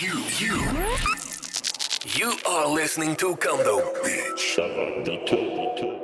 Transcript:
You, you, you are listening to Kondo. bitch.